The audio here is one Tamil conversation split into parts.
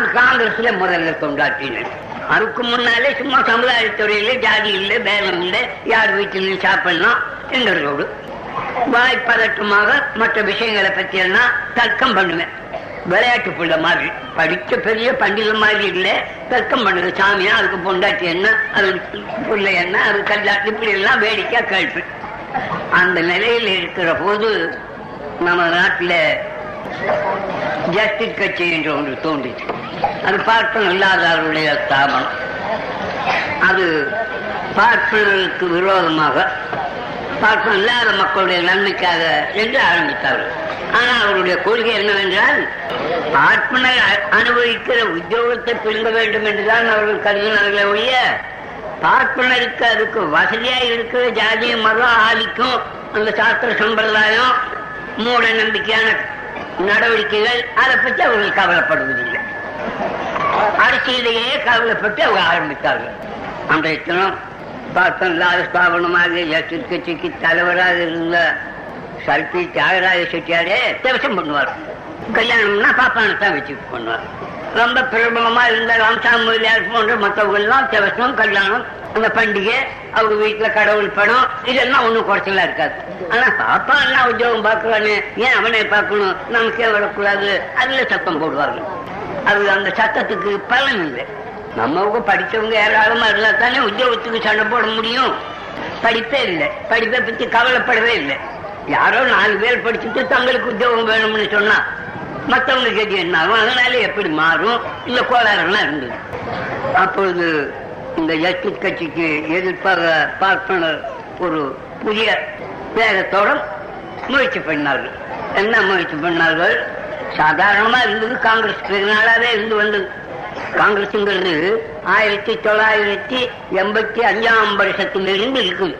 நான் காங்கிரஸ்ல முதல்ல கொண்டாட்டினேன் அதுக்கு முன்னாலே சும்மா சமுதாயத்துறையில ஜாதி இல்லை பேதம் இல்லை யார் வீட்டிலையும் சாப்பிடலாம் என்றோடு வாய்ப்பதட்டமாக மற்ற விஷயங்களை பத்தி எல்லாம் தர்க்கம் பண்ணுவேன். விளையாட்டு பிள்ளை மாதிரி. படிச்ச பெரிய பண்டிகை மாதிரி இல்லை. தர்க்கம் பண்ணுது சாமியா அதுக்கு பொண்டாட்டி என்ன அது பிள்ளை என்ன அது கல்லாட்டு இப்படி எல்லாம் வேடிக்கையா கேட்பேன் அந்த நிலையில் இருக்கிற போது நம்ம நாட்டில் ஜஸ்டிஸ் கட்சி என்று ஒன்று தோன்றிச்சு அது பார்ப்பன இல்லாதவர்களுடைய ஸ்தாபனம் அது பார்ப்பனர்களுக்கு விரோதமாக பார்ப்பன இல்லாத மக்களுடைய நன்மைக்காக என்று ஆரம்பித்தார்கள். ஆனால் அவருடைய கொள்கை என்னவென்றால் பார்ப்பனர் அனுபவிக்கிற உத்தியோகத்தை பிடுங்க வேண்டும் என்றுதான் அவர்கள் கருதினார்களே ஒழிய பார்ப்பனருக்கு அதுக்கு வசதியாக இருக்கிற ஜாதிய மதம் ஆதிக்கும் அந்த சாஸ்திர சம்பிரதாயம் மூட நம்பிக்கையான நடவடிக்கைகள் அதை பற்றி அவர்கள் கவலைப்படுவதில்லை. அரசியலையே கவலைப்பட்டு அவங்க ஆரம்பித்தார்கள். அன்றைய தினம் பார்த்தோம் இல்லாத ஸ்தாபனமாக எஸ்டில் கட்சிக்கு தலைவராக இருந்த சல்பி தியாகராஜ செட்டியாரே தேவசம் பண்ணுவார். கல்யாணம்னா பாப்பானை தான் வச்சு பண்ணுவார். ரொம்ப பிரபலமா இருந்த ராமசாமி முதலியார் போன்ற மற்றவங்க எல்லாம் தேவசம் கல்யாணம் அந்த பண்டிகை அவங்க வீட்டுல கடவுள் படம் இதெல்லாம் ஒண்ணும் குறைச்சலா இருக்காது. ஆனா பாப்பா எல்லாம் உத்தியோகம் பாக்குறானு ஏன் அவனை பார்க்கணும்? நமக்கே வரக்கூடாது? அதுல சத்தம் போடுவார்கள். அது அந்த சத்தத்துக்கு பலன் இல்லை. நம்மவுக்கு படிச்சவங்க ஏராளமா இருந்தா தானே உத்தியோகத்துக்கு சண்டை போட முடியும். படிப்பே இல்லை. படிப்பை பத்தி கவலைப்படவே இல்லை. யாரோ நாலு பேர் படிச்சுட்டு தங்களுக்கு உத்தியோகம் வேணும்னு சொன்னா மத்தவங்க என்ன ஆகும்? அதனால எப்படி மாறும்? இல்ல கோளாறுலாம் இருந்தது. அப்பொழுது இந்த ஜஸ்டிஸ் கட்சிக்கு எதிர்ப்பாக பார்ப்பனர் ஒரு புதிய வேகத்தோட முயற்சி பண்ணார்கள். என்ன முயற்சி பண்ணார்கள்? சாதாரணமா இருந்தது காங்கிரஸ். வெகு நாளாவே இருந்து வந்தது. காங்கிரஸ்ங்கிறது ஆயிரத்தி தொள்ளாயிரத்தி எண்பத்தி அஞ்சாம் வருஷத்திலிருந்து இருக்குது.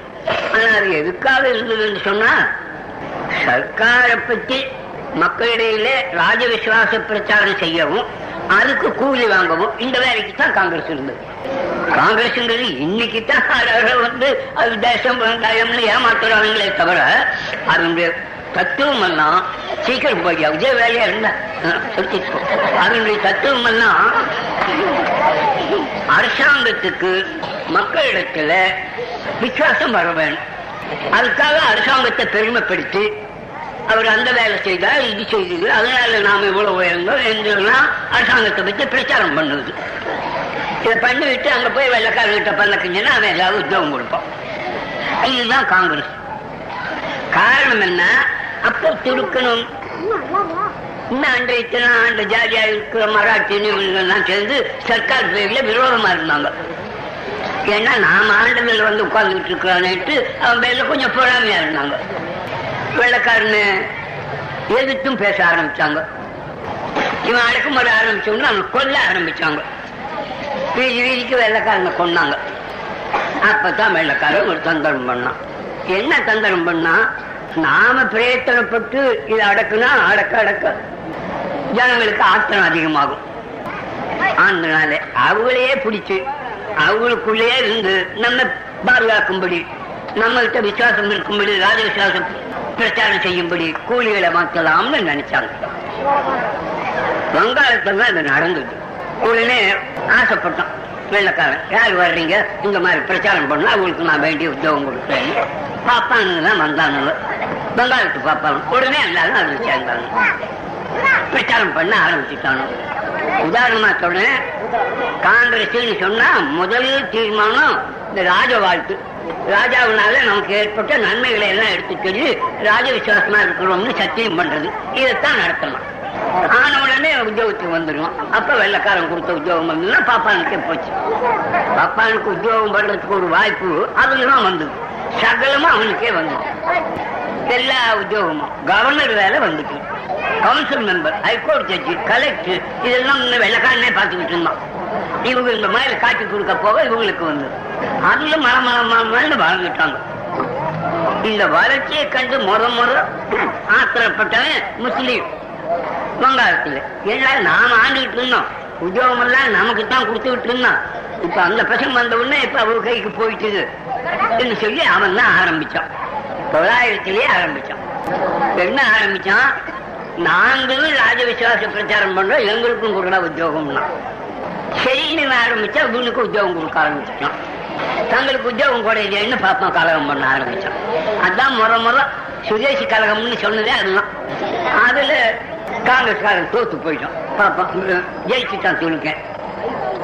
ஆனா அது எதுக்காக இருந்ததுன்னு சொன்னா சர்க்காரை பற்றி மக்களிடையிலே ராஜ விசுவாச பிரச்சாரம் செய்யவும் அதுக்கு கூலி வாங்கவும் இந்த வேலைக்கு தான் காங்கிரஸ் இருந்தது. காங்கிரஸ்ங்கிறது இன்னைக்கு தான் வந்து அது தேசம் வெங்காயம்னு ஏமாத்துறாங்களே தவிர அதனுடைய தத்துவம் எல்லாம் சீக்கிரம் போய் விஜய் வேலையா இருந்தா? அதனுடைய தத்துவம் எல்லாம் அரசாங்கத்துக்கு மக்களிடத்துல விசுவாசம் வர வேணும். அதுக்காக அரசாங்கத்தை பெருமைப்படுத்தி அவர் அந்த வேலை செய்தார் இது செய்தது. அதனால நாம் இவ்வளவு உயர்ந்தோம் என்றெல்லாம் அரசாங்கத்தை பற்றி பிரச்சாரம் பண்ணுது. இதை பண்ணிவிட்டு அங்க போய் வெள்ளக்காரர்கிட்ட பண்ணக்கிங்கன்னா அவன் ஏதாவது உத்தியோகம் கொடுப்பான். இதுதான் காங்கிரஸ். காரணம் என்ன? அப்போ துருக்கணும். இன்னும் அன்றைய இத்தனை ஆண்டு ஜாதியா இருக்கிற மராட்டின்னு இவங்கெல்லாம் சேர்ந்து சர்க்கார் பேரில் விரோதமா இருந்தாங்க. ஏன்னா நாம் ஆண்டதில் வந்து உட்கார்ந்துட்டு இருக்கிறான்ட்டு அவன் பேர்ல கொஞ்சம் பொறாமையா இருந்தாங்க. வெள்ளக்காரன்னு எதிர்த்தும் பேச ஆரம்பிச்சாங்க. இவன் அடக்குமுறை ஆரம்பிச்சோம்னா அவங்க கொல்ல ஆரம்பிச்சாங்க. வீதி வீதிக்கு வெள்ளக்காரங்க கொன்னாங்க. அப்பதான் வெள்ளக்காரன் ஒரு தந்தரம் பண்ணான். என்ன தந்தரம் பண்ணா நாம பிரயத்தனப்பட்டு இதை அடக்குனா அடக்க அடக்க ஜனங்களுக்கு ஆத்திரம் அதிகமாகும். அதனால அவங்களையே பிடிச்சு அவங்களுக்குள்ளேயே இருந்து நம்ம பாதுகாக்கும்படி நம்மகிட்ட விசுவாசம் இருக்கும்படி ராஜ விசுவாசம் பிரச்சாரம் செய்யும்படி கூலிகளை மாற்றலாம்னு நினைச்சாங்க. வங்காளத்துல தான் இது நடந்தது. உடனே ஆசைப்பட்டோம் வெள்ளக்காரன் யார் வர்றீங்க? இந்த மாதிரி பிரச்சாரம் பண்ணா அவங்களுக்கு நான் வேண்டிய உத்தியோகம் கொடுக்குறேன் பாப்பானுங்க தான் வந்தானுங்க. வங்காளத்து பாப்பாங்க உடனே எல்லாரும் அதில் சேர்ந்தாங்க பிரச்சாரம் பண்ண ஆரம்பிச்சுட்டானு உதாரணமா சொல்றேன் காங்கிரஸ் சொன்னா முதல் தீர்மானம் இந்த ராஜ வாழ்த்து ராஜாவினால நமக்கு ஏற்பட்ட நன்மைகளை எல்லாம் எடுத்து சொல்லி ராஜ விசுவாசமா இருக்கிறோம்னு சத்தியம் பண்றது. இதைத்தான் நடத்தணும். ஆன உடனே உத்தியோகத்துக்கு வந்துடும் அப்ப வெள்ளக்காரன் கொடுத்த உத்தியோகம் வந்ததுன்னா பாப்பானுக்கே போச்சு. பாப்பானுக்கு உத்தியோகம் பண்றதுக்கு ஒரு வாய்ப்பு அதுலதான் வந்தது. சகலமா அவனுக்கே வந்தது. எல்லா உத்தியோகமும் கவர்னர் வேலை வந்துச்சு. Council member high court judge collector இதெல்லாம் வெள்ளக்காரனே பார்த்துக்கிட்டு இருந்தான். இவங்க இந்த மாதிரி காட்சி கொடுக்க போக இவங்களுக்கு வந்து. அதுல மரமரமான வாழ்ந்துட்டாங்க. இந்த வளர்ச்சியை கண்டு முத முத ஆத்திரப்பட்டவன் முஸ்லீம். வங்காளத்துல. ஏன்னா நாம ஆண்டுகிட்டு இருந்தோம். உத்தியோகம் எல்லாம் நமக்கு தான் கொடுத்துக்கிட்டு இருந்தான். இப்ப அந்த பசங்க வந்த உடனே இப்ப அவர் கைக்கு போயிட்டுது. என்று சொல்லி அவன் தான் ஆரம்பிச்சான். தொள்ளாயிரத்திலேயே ஆரம்பிச்சான். என்ன ஆரம்பிச்சான்? நாங்களும் ராஜ விசுவாச பிரச்சாரம் பண்றோம் எங்களுக்கும் கொடுடா உத்தியோகம்னா. சரின்னு ஆரம்பிச்சா இவனுக்கு உத்தியோகம் கொடுக்க ஆரம்பிச்சிட்டோம் தங்களுக்கு உத்தியோகம் குறையிலேன்னு பாப்பா கலகம் பண்ண ஆரம்பிச்சோம். அதான் முறை முறை சுதேசி கழகம்னு சொன்னதே அதுதான். அதுல காங்கிரஸ்காரன் தோத்து போயிட்டோம். பாப்பா ஜெயிச்சுட்டான் துணுக்கேன்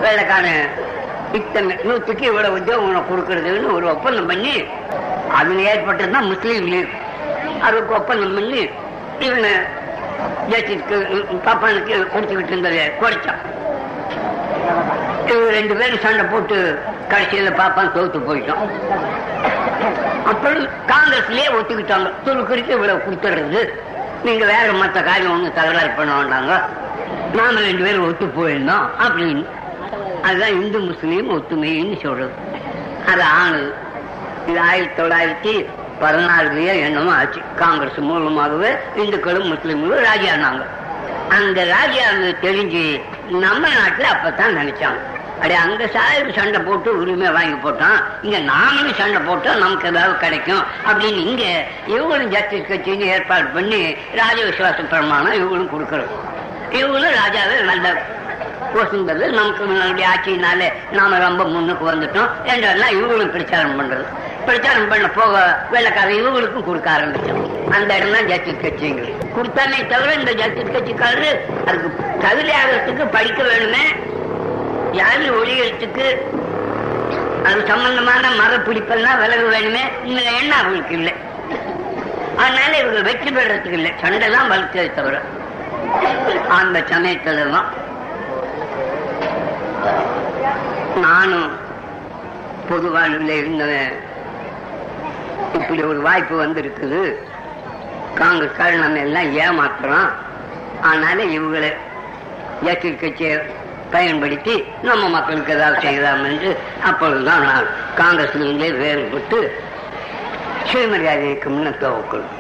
வேலைக்கான இத்தனை நூற்றுக்கு இவ்வளவு உத்தியோகம் உனக்கு கொடுக்கறதுன்னு ஒரு ஒப்பந்தம் பண்ணி அதுல ஏற்பட்டதுதான் முஸ்லீம் லீக். அதுக்கு ஒப்பந்தம் பண்ணி இவனை ஜெயிச்சிருக்கு பாப்பானுக்கு கொடுத்துக்கிட்டு இருந்ததை குறைச்சான். ரெண்டு பேரும் சண்டை போட்டு கடைசியில் பாப்பான் தோத்து போயிட்டோம் அப்புறம் காங்கிரஸ்லயே ஒத்துக்கிட்டாங்க. துருக்குறிக்கு இவ்வளவு கொடுத்துடுறது. நீங்க வேற மற்ற காரியம் ஒண்ணும் தகராறு பண்ண வேண்டாங்க. நாம ரெண்டு பேரும் ஒத்து போயிருந்தோம் அப்படின்னு. அதுதான் இந்து முஸ்லீம் ஒத்துமைன்னு சொல்றது. அது ஆனது. இது ஆயிரத்தி தொள்ளாயிரத்தி பதினாலுலயே என்னமோ ஆச்சு. காங்கிரஸ் மூலமாகவே இந்துக்களும் முஸ்லீம்களும் ராஜியானாங்க. அந்த ராஜியானது தெரிஞ்சு நம்ம நாட்டுல அப்பதான் நினைச்சாங்க. அடே அங்க சாஹிப் சண்டை போட்டு உரிமை வாங்கி போட்டோம் இங்க நாமளும் சண்டை போட்டோம் நமக்கு ஏதாவது கிடைக்கும். அப்படின்னு இங்க இவங்களும் ஜஸ்டிஸ் கட்சின்னு ஏற்பாடு பண்ணி ராஜ விசுவாச பிரமாணம் இவங்களும் கொடுக்கறது இவங்களும் ராஜாவே நல்ல கோஷங்கிறது நமக்கு முன்னாடி ஆட்சியினால நாம ரொம்ப முன்னுக்கு வந்துட்டோம். என்றெல்லாம் இவங்களும் பிரச்சாரம் பண்றது. பிரச்சாரம் பண்ண போக வெள்ளக்காரன் இவங்களுக்கும் கொடுக்க ஆரம்பிச்சோம் அந்த இடம் தான் ஜஸ்டிஸ் கட்சிங்க. கொடுத்தானே தவிர இந்த ஜஸ்டிஸ் கட்சிக்காரரு அதுக்கு தகுதி ஆகிறதுக்கு படிக்க வேணுமே யாரு ஒழியறதுக்கு அது சம்பந்தமான மரப்பிடிப்பெல்லாம் விலக வேணுமே இந்த எண்ணம் அவங்களுக்கு இல்லை. அதனால இவங்க வெற்றி பெறதுக்கு இல்லை. சண்டை தான் வளர்த்ததை தவிர. அந்த சமயத்துல தான் நானும் பொது வாழ்வில் இருந்தவன். இப்படி ஒரு வாய்ப்பு வந்திருக்குது. காங்கிரஸ்காரர் நம்ம எல்லாம் ஏமாத்துறோம். அதனால இவங்களை எச்சரிக்கை கட்சியை பயன்படுத்தி நம்ம மக்களுக்கு ஏதாவது செய்யலாம் என்று அப்பொழுதுதான் நான் காங்கிரஸ்லேருந்தே வேறுபட்டு சுயமரியாதைக்கு முன்ன துவக்கணும்